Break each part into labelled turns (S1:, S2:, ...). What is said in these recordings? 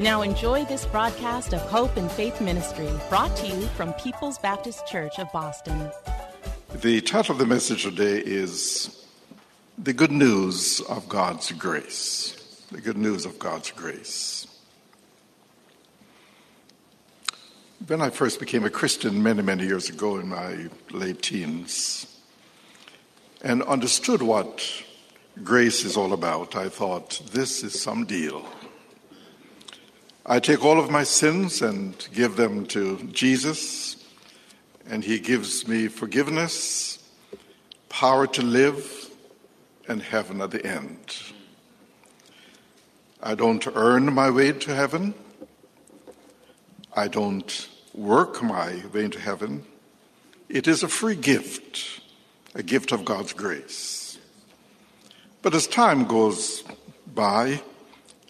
S1: Now enjoy this broadcast of Hope and Faith Ministry brought to you from People's Baptist Church of Boston.
S2: The title of the message today is The Good News of God's Grace. The Good News of God's Grace. When I first became a Christian many, many years ago in my late teens and understood what grace is all about, I thought, this is some deal. I take all of my sins and give them to Jesus, and He gives me forgiveness, power to live, and heaven at the end. I don't earn my way to heaven. I don't work my way into heaven. It is a free gift, a gift of God's grace. But as time goes by,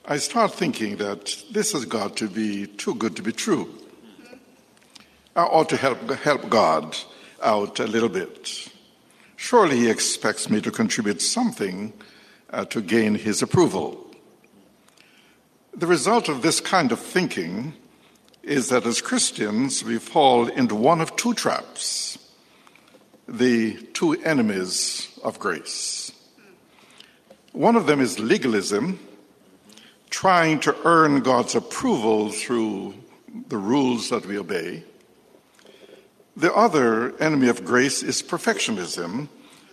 S2: I start thinking that this has got to be too good to be true. I ought to help, help God out a little bit. Surely He expects me to contribute something uh, to gain His approval. The result of this kind of thinking is that as Christians, we fall into one of two traps the two enemies of grace. One of them is legalism trying to earn God's approval through the rules that we obey. The other enemy of grace is perfectionism,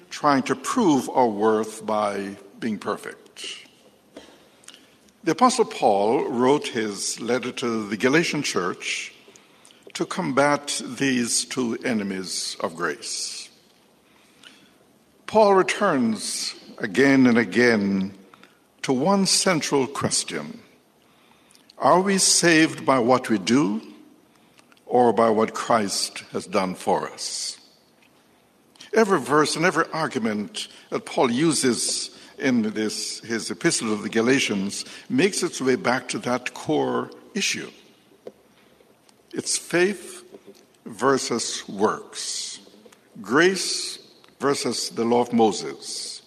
S2: trying to prove our worth by being perfect. The Apostle Paul wrote his letter to the Galatian church to combat these two enemies of grace. Paul returns again and again to one central question Are we saved by what we do or by what Christ has done for us? Every verse and every argument that Paul uses in this, his epistle to the Galatians makes its way back to that core issue. It's faith versus works, grace versus the law of Moses.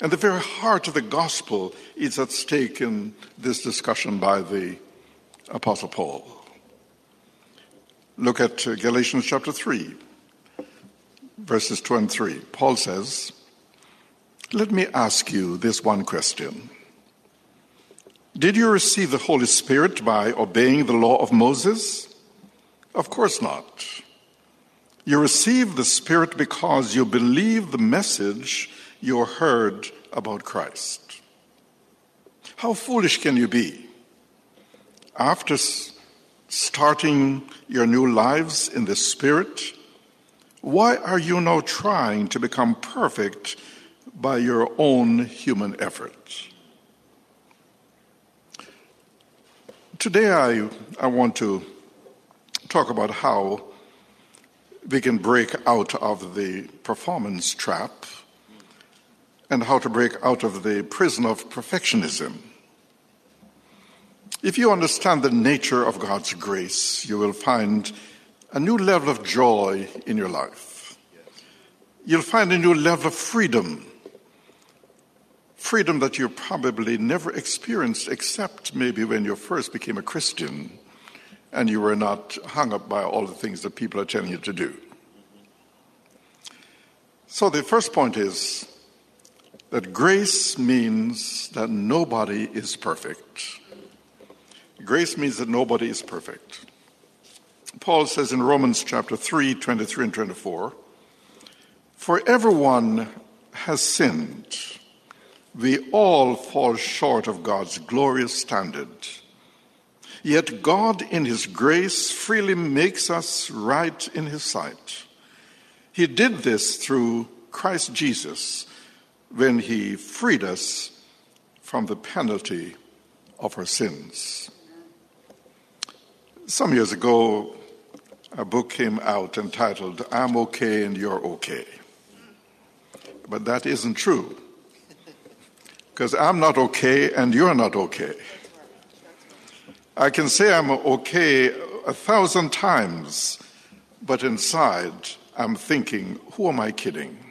S2: And the very heart of the gospel is at stake in this discussion by the Apostle Paul. Look at Galatians chapter 3, verses 2 and 3. Paul says, Let me ask you this one question Did you receive the Holy Spirit by obeying the law of Moses? Of course not. You received the Spirit because you believed the message you heard about Christ. How foolish can you be? After starting your new lives in the Spirit, why are you now trying to become perfect by your own human effort? Today, I, I want to talk about how we can break out of the performance trap and how to break out of the prison of perfectionism. If you understand the nature of God's grace, you will find a new level of joy in your life. You'll find a new level of freedom. Freedom that you probably never experienced except maybe when you first became a Christian and you were not hung up by all the things that people are telling you to do. So the first point is that grace means that nobody is perfect. Grace means that nobody is perfect. Paul says in Romans chapter 3, 23 and 24, For everyone has sinned. We all fall short of God's glorious standard. Yet God, in His grace, freely makes us right in His sight. He did this through Christ Jesus when He freed us from the penalty of our sins. Some years ago, a book came out entitled I'm Okay and You're Okay. But that isn't true. Because I'm not okay and you're not okay. I can say I'm okay a thousand times, but inside I'm thinking, who am I kidding?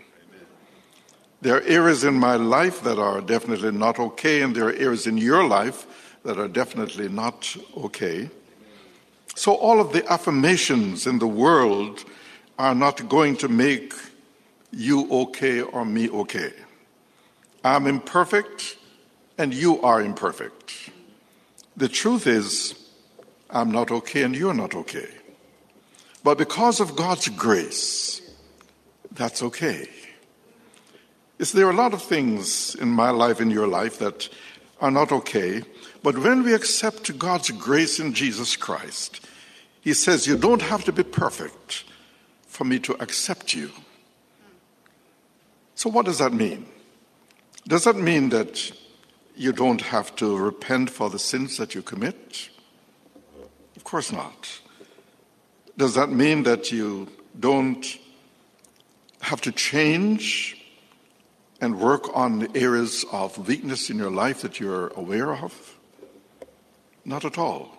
S2: There are areas in my life that are definitely not okay, and there are areas in your life that are definitely not okay. So, all of the affirmations in the world are not going to make you okay or me okay. I'm imperfect and you are imperfect. The truth is, I'm not okay and you're not okay. But because of God's grace, that's okay. Is there a lot of things in my life, in your life, that are not okay. But when we accept God's grace in Jesus Christ, He says, You don't have to be perfect for me to accept you. So, what does that mean? Does that mean that you don't have to repent for the sins that you commit? Of course not. Does that mean that you don't have to change and work on areas of weakness in your life that you're aware of? Not at all.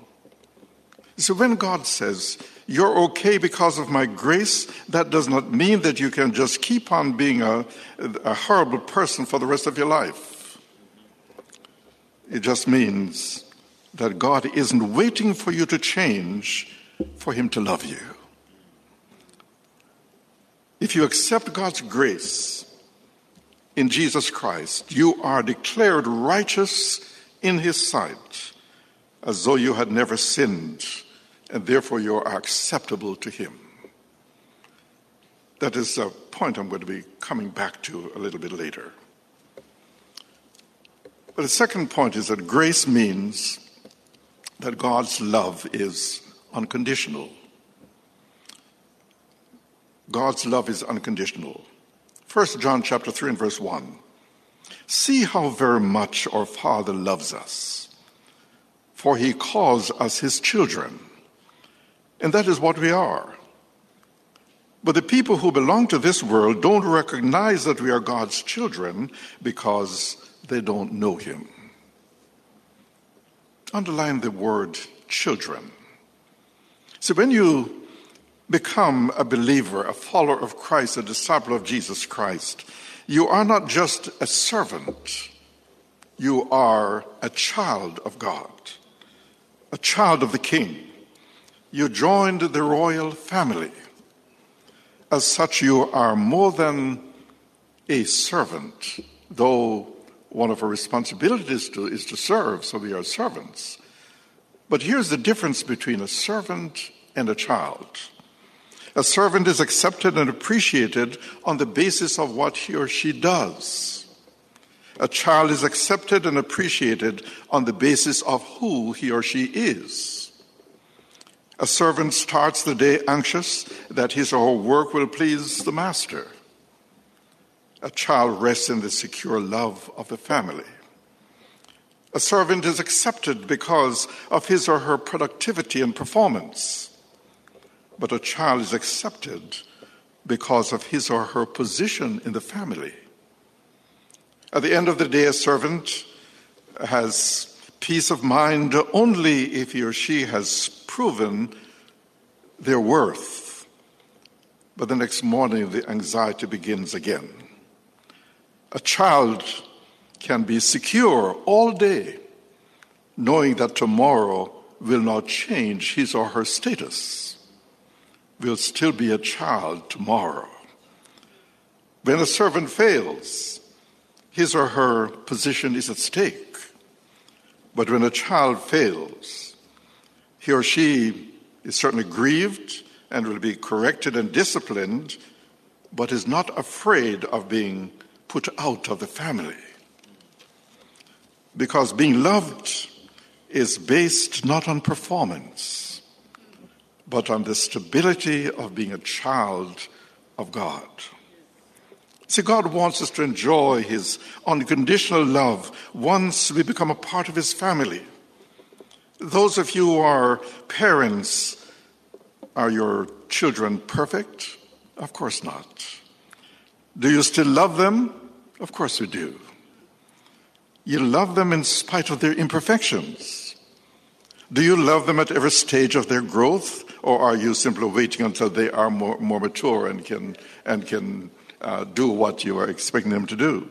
S2: So when God says, you're okay because of my grace, that does not mean that you can just keep on being a, a horrible person for the rest of your life. It just means that God isn't waiting for you to change for Him to love you. If you accept God's grace in Jesus Christ, you are declared righteous in His sight as though you had never sinned and therefore you are acceptable to Him. That is a point I'm going to be coming back to a little bit later. But the second point is that grace means that God's love is unconditional. God's love is unconditional. 1 John chapter 3 and verse 1. See how very much our Father loves us, for he calls us his children. And that is what we are. But the people who belong to this world don't recognize that we are God's children because they don't know Him. Underline the word children. So when you become a believer, a follower of Christ, a disciple of Jesus Christ, you are not just a servant, you are a child of God, a child of the King you joined the royal family. As such, you are more than a servant, though one of our responsibilities to, is to serve, so we are servants. But here's the difference between a servant and a child. A servant is accepted and appreciated on the basis of what he or she does. A child is accepted and appreciated on the basis of who he or she is. A servant starts the day anxious that his or her work will please the master. A child rests in the secure love of the family. A servant is accepted because of his or her productivity and performance. But a child is accepted because of his or her position in the family. At the end of the day, a servant has peace of mind only if he or she has proven their worth. But the next morning, the anxiety begins again. A child can be secure all day, knowing that tomorrow will not change his or her status, will still be a child tomorrow. When a servant fails, his or her position is at stake. But when a child fails, he or she is certainly grieved and will be corrected and disciplined, but is not afraid of being put out of the family. Because being loved is based not on performance, but on the stability of being a child of God. See, God wants us to enjoy His unconditional love once we become a part of His family. Those of you who are parents, are your children perfect? Of course not. Do you still love them? Of course you do. You love them in spite of their imperfections. Do you love them at every stage of their growth, or are you simply waiting until they are more, more mature and can, and can uh, do what you are expecting them to do?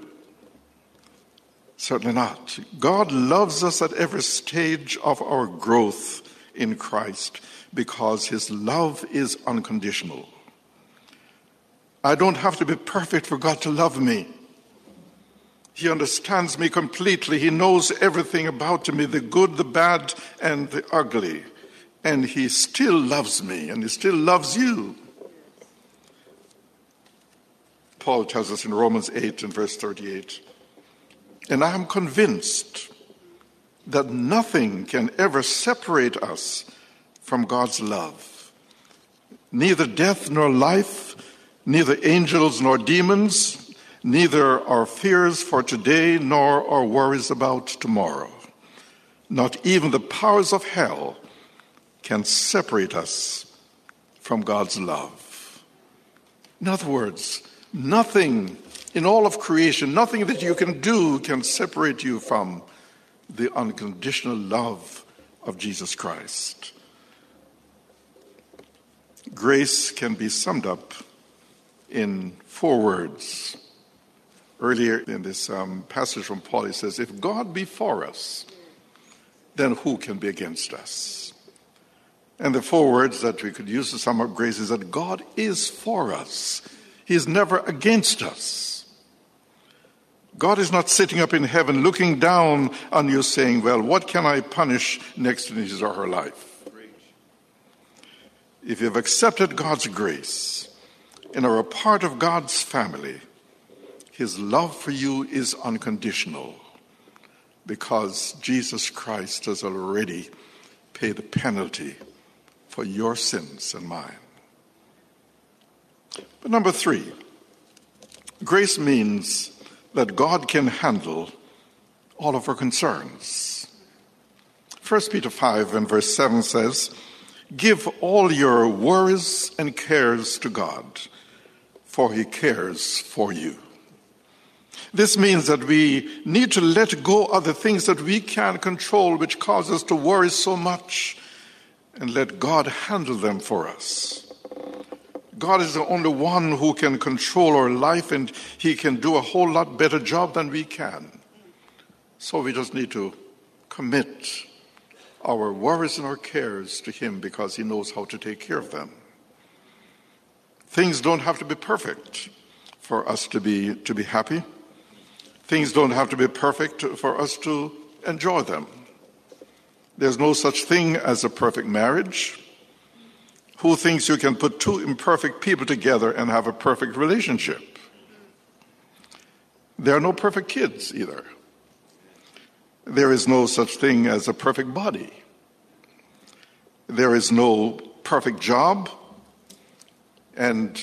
S2: Certainly not. God loves us at every stage of our growth in Christ because his love is unconditional. I don't have to be perfect for God to love me. He understands me completely. He knows everything about me the good, the bad, and the ugly. And He still loves me, and He still loves you. Paul tells us in Romans 8 and verse 38 And I am convinced that nothing can ever separate us from God's love. Neither death nor life, neither angels nor demons, neither our fears for today nor our worries about tomorrow. Not even the powers of hell can separate us from God's love. In other words, nothing in all of creation, nothing that you can do can separate you from the unconditional love of Jesus Christ. Grace can be summed up in four words Earlier in this um, passage from Paul, he says, If God be for us, then who can be against us? And the four words that we could use to sum up grace is that God is for us, He is never against us. God is not sitting up in heaven looking down on you saying, Well, what can I punish next in his or her life? If you've accepted God's grace and are a part of God's family, his love for you is unconditional because Jesus Christ has already paid the penalty for your sins and mine. But number three, grace means that God can handle all of our concerns. 1 Peter 5 and verse 7 says, Give all your worries and cares to God, for he cares for you. This means that we need to let go of the things that we can't control, which cause us to worry so much, and let God handle them for us. God is the only one who can control our life, and He can do a whole lot better job than we can. So we just need to commit our worries and our cares to Him because He knows how to take care of them. Things don't have to be perfect for us to be, to be happy. Things don't have to be perfect for us to enjoy them. There's no such thing as a perfect marriage. Who thinks you can put two imperfect people together and have a perfect relationship? There are no perfect kids either. There is no such thing as a perfect body. There is no perfect job, and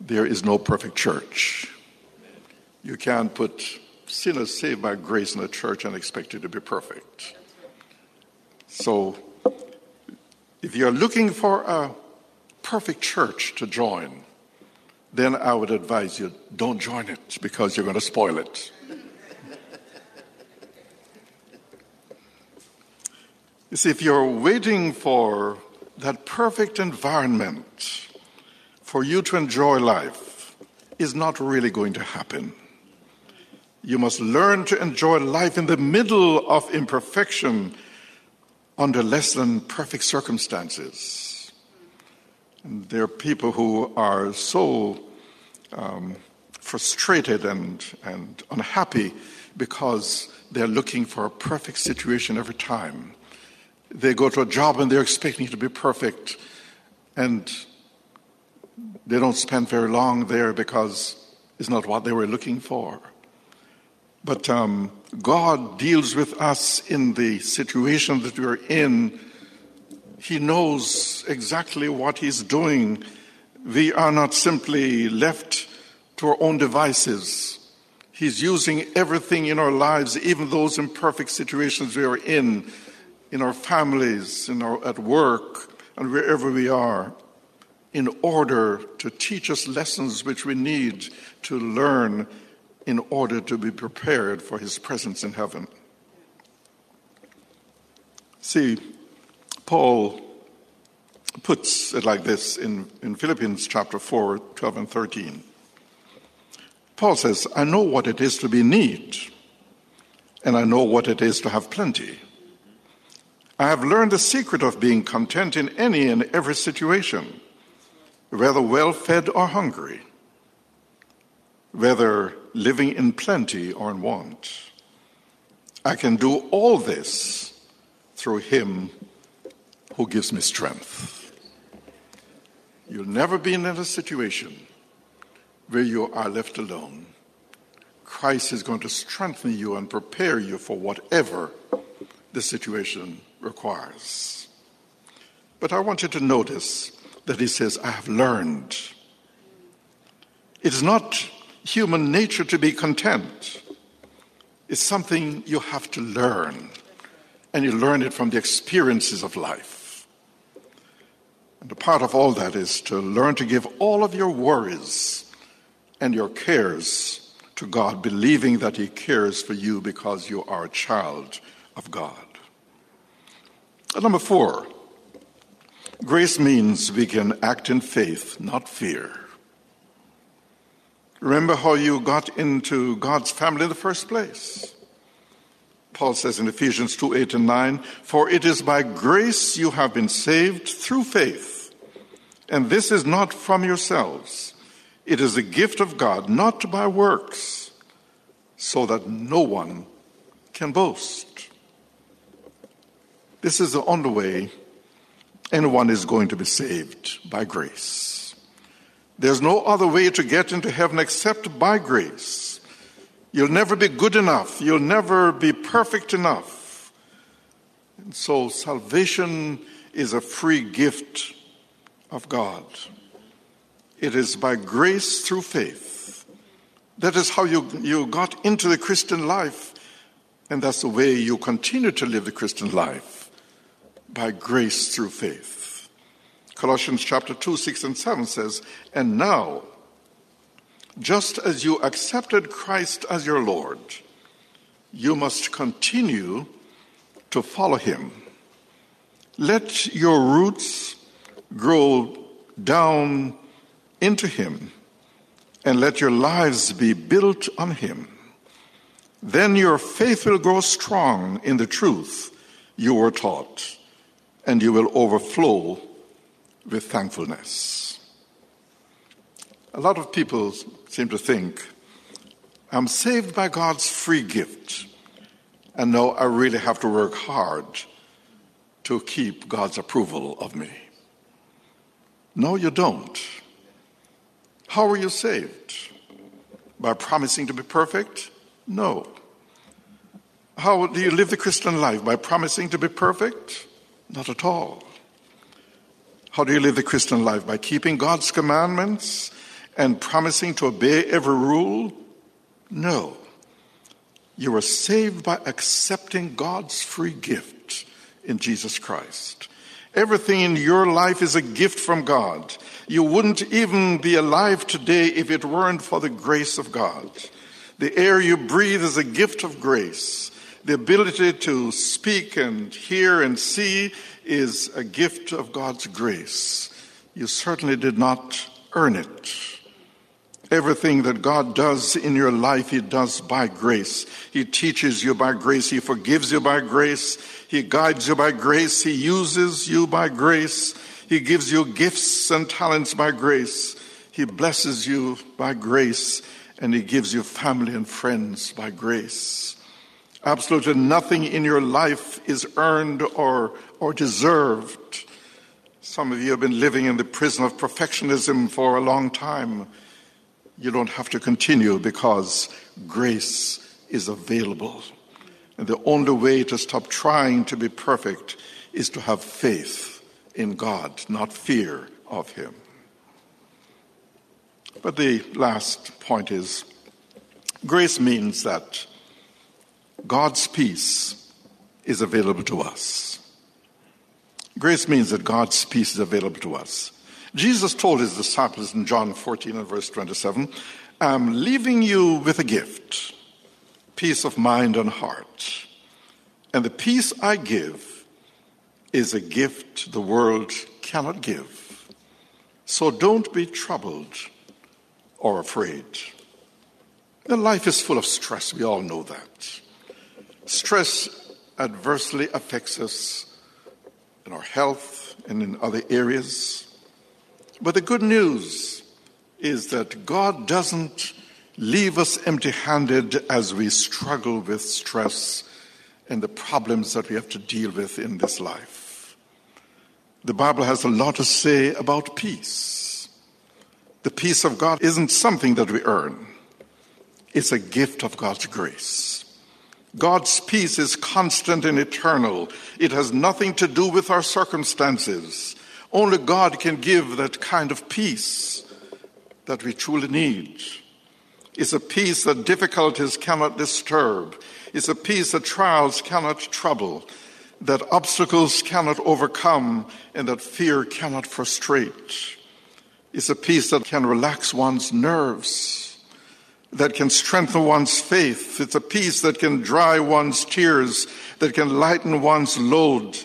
S2: there is no perfect church. You can't put sinners saved by grace in a church and expect it to be perfect. So, if you're looking for a perfect church to join, then I would advise you don't join it because you're going to spoil it. you see, if you're waiting for that perfect environment for you to enjoy life, is not really going to happen. You must learn to enjoy life in the middle of imperfection under less than perfect circumstances. And there are people who are so um, frustrated and, and unhappy because they're looking for a perfect situation every time. They go to a job and they're expecting it to be perfect, and they don't spend very long there because it's not what they were looking for. But um, God deals with us in the situation that we're in. He knows exactly what He's doing. We are not simply left to our own devices. He's using everything in our lives, even those imperfect situations we are in, in our families, in our, at work, and wherever we are, in order to teach us lessons which we need to learn in order to be prepared for his presence in heaven. See, Paul puts it like this in, in Philippians chapter 4, 12 and 13. Paul says, I know what it is to be in need, and I know what it is to have plenty. I have learned the secret of being content in any and every situation, whether well fed or hungry whether living in plenty or in want. I can do all this through Him who gives me strength. You'll never be in a situation where you are left alone. Christ is going to strengthen you and prepare you for whatever the situation requires. But I want you to notice that he says, I have learned. It is not human nature to be content is something you have to learn, and you learn it from the experiences of life. And a part of all that is to learn to give all of your worries and your cares to God, believing that He cares for you because you are a child of God. And number four, grace means we can act in faith, not fear. Remember how you got into God's family in the first place. Paul says in Ephesians 2 8 and 9, For it is by grace you have been saved through faith. And this is not from yourselves, it is a gift of God, not by works, so that no one can boast. This is the only way anyone is going to be saved by grace. There's no other way to get into heaven except by grace. You'll never be good enough. You'll never be perfect enough. And so salvation is a free gift of God. It is by grace through faith. That is how you, you got into the Christian life, and that's the way you continue to live the Christian life by grace through faith. Colossians chapter 2, 6 and 7 says, And now, just as you accepted Christ as your Lord, you must continue to follow him. Let your roots grow down into him, and let your lives be built on him. Then your faith will grow strong in the truth you were taught, and you will overflow with thankfulness. A lot of people seem to think, I'm saved by God's free gift, and now I really have to work hard to keep God's approval of me. No, you don't. How are you saved? By promising to be perfect? No. How do you live the Christian life? By promising to be perfect? Not at all. How do you live the Christian life? By keeping God's commandments and promising to obey every rule? No. You are saved by accepting God's free gift in Jesus Christ. Everything in your life is a gift from God. You wouldn't even be alive today if it weren't for the grace of God. The air you breathe is a gift of grace. The ability to speak and hear and see is a gift of God's grace. You certainly did not earn it. Everything that God does in your life, He does by grace. He teaches you by grace. He forgives you by grace. He guides you by grace. He uses you by grace. He gives you gifts and talents by grace. He blesses you by grace. And He gives you family and friends by grace. Absolutely nothing in your life is earned or or deserved. Some of you have been living in the prison of perfectionism for a long time. You don't have to continue because grace is available. And the only way to stop trying to be perfect is to have faith in God, not fear of Him. But the last point is grace means that God's peace is available to us. Grace means that God's peace is available to us. Jesus told his disciples in John 14 and verse 27 I'm leaving you with a gift, peace of mind and heart. And the peace I give is a gift the world cannot give. So don't be troubled or afraid. The life is full of stress, we all know that. Stress adversely affects us in our health and in other areas. But the good news is that God doesn't leave us empty handed as we struggle with stress and the problems that we have to deal with in this life. The Bible has a lot to say about peace. The peace of God isn't something that we earn, it's a gift of God's grace. God's peace is constant and eternal. It has nothing to do with our circumstances. Only God can give that kind of peace that we truly need. It's a peace that difficulties cannot disturb. It's a peace that trials cannot trouble, that obstacles cannot overcome, and that fear cannot frustrate. It's a peace that can relax one's nerves, that can strengthen one's faith. It's a peace that can dry one's tears, that can lighten one's load,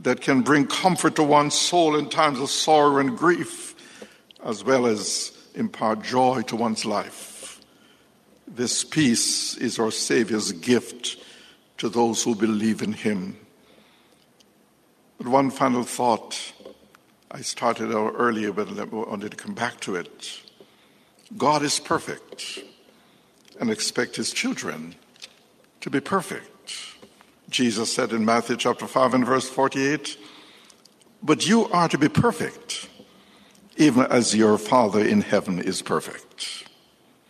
S2: that can bring comfort to one's soul in times of sorrow and grief, as well as impart joy to one's life. This peace is our Savior's gift to those who believe in Him. But one final thought. I started out earlier, but I wanted to come back to it. God is perfect and expect His children to be perfect. Jesus said in Matthew chapter 5 and verse 48, But you are to be perfect, even as your Father in heaven is perfect.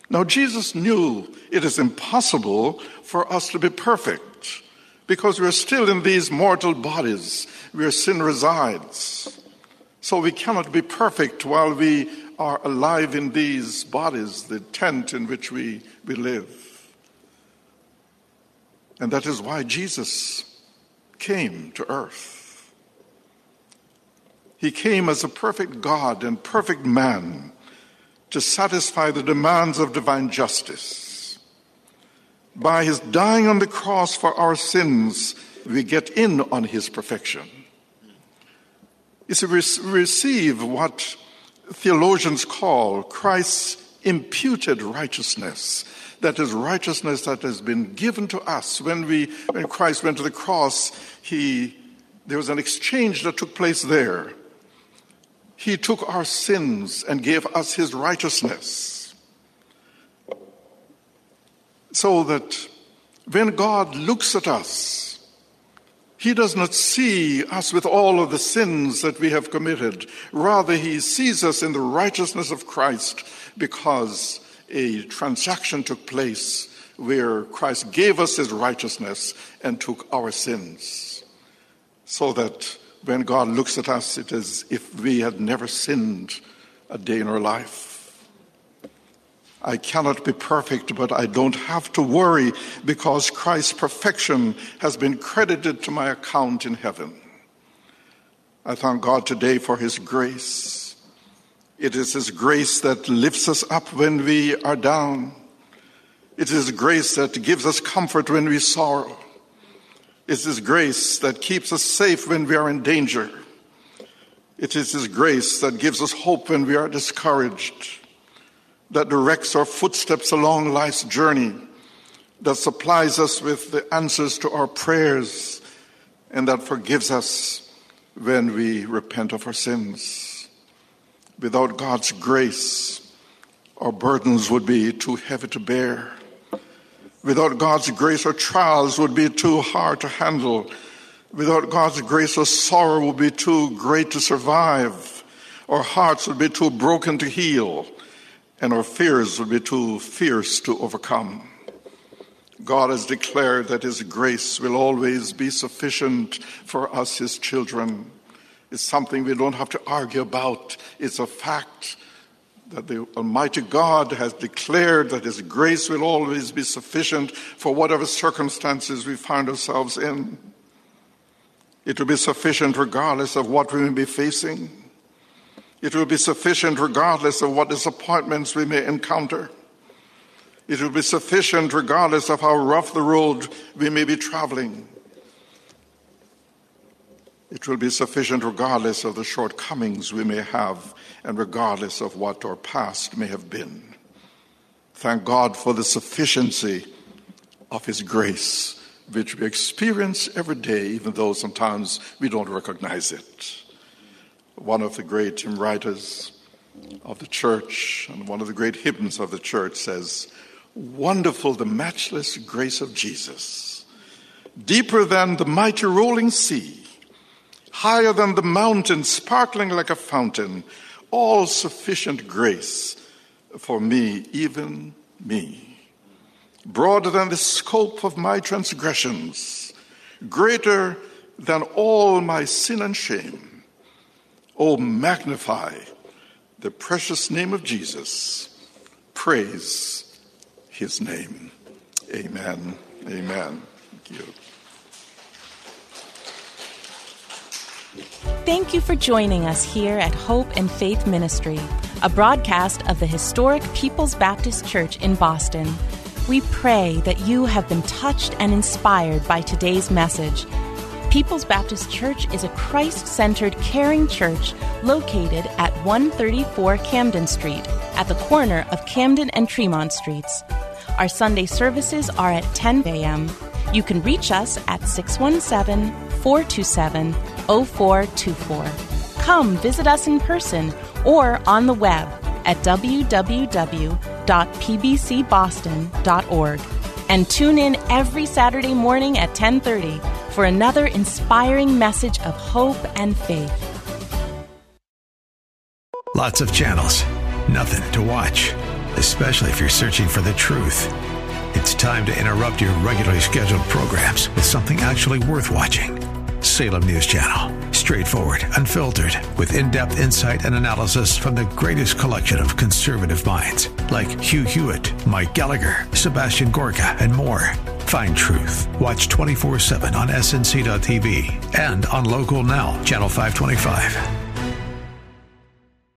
S2: Now, Jesus knew it is impossible for us to be perfect because we're still in these mortal bodies where sin resides. So we cannot be perfect while we are alive in these bodies, the tent in which we, we live. And that is why Jesus came to earth. He came as a perfect God and perfect man to satisfy the demands of divine justice. By his dying on the cross for our sins, we get in on his perfection. You see, we receive what theologians call Christ's imputed righteousness that is righteousness that has been given to us. When we, when Christ went to the cross, he, there was an exchange that took place there. He took our sins and gave us his righteousness. So that when God looks at us, he does not see us with all of the sins that we have committed. Rather, he sees us in the righteousness of Christ because a transaction took place where Christ gave us his righteousness and took our sins. So that when God looks at us, it is if we had never sinned a day in our life. I cannot be perfect, but I don't have to worry because Christ's perfection has been credited to my account in heaven. I thank God today for his grace. It is His grace that lifts us up when we are down. It is grace that gives us comfort when we sorrow. It is grace that keeps us safe when we are in danger. It is His grace that gives us hope when we are discouraged, that directs our footsteps along life's journey, that supplies us with the answers to our prayers, and that forgives us when we repent of our sins. Without God's grace, our burdens would be too heavy to bear. Without God's grace, our trials would be too hard to handle. Without God's grace, our sorrow would be too great to survive. Our hearts would be too broken to heal, and our fears would be too fierce to overcome. God has declared that His grace will always be sufficient for us, His children. It's something we don't have to argue about. It's a fact that the Almighty God has declared that His grace will always be sufficient for whatever circumstances we find ourselves in. It will be sufficient regardless of what we may be facing. It will be sufficient regardless of what disappointments we may encounter. It will be sufficient regardless of how rough the road we may be traveling. It will be sufficient regardless of the shortcomings we may have and regardless of what our past may have been. Thank God for the sufficiency of His grace, which we experience every day, even though sometimes we don't recognize it. One of the great writers of the church and one of the great hymns of the church says, Wonderful the matchless grace of Jesus, deeper than the mighty rolling sea, higher than the mountain, sparkling like a fountain all sufficient grace for me, even me. Broader than the scope of my transgressions, greater than all my sin and shame. Oh, magnify the precious name of Jesus. Praise his name. Amen. Amen. Thank you.
S1: Thank you for joining us here at Hope and Faith Ministry, a broadcast of the historic People's Baptist Church in Boston. We pray that you have been touched and inspired by today's message. People's Baptist Church is a Christ centered, caring church located at 134 Camden Street, at the corner of Camden and Tremont Streets. Our Sunday services are at 10 a.m. You can reach us at 617 427 0424. Come visit us in person or on the web at www.pbcboston.org and tune in every Saturday morning at 10:30 for another inspiring message of hope and faith.
S3: Lots of channels, nothing to watch, especially if you're searching for the truth. It's time to interrupt your regularly scheduled programs with something actually worth watching. Salem News Channel. Straightforward, unfiltered, with in depth insight and analysis from the greatest collection of conservative minds like Hugh Hewitt, Mike Gallagher, Sebastian Gorka, and more. Find truth. Watch 24 7 on SNC.TV and on Local Now, Channel 525.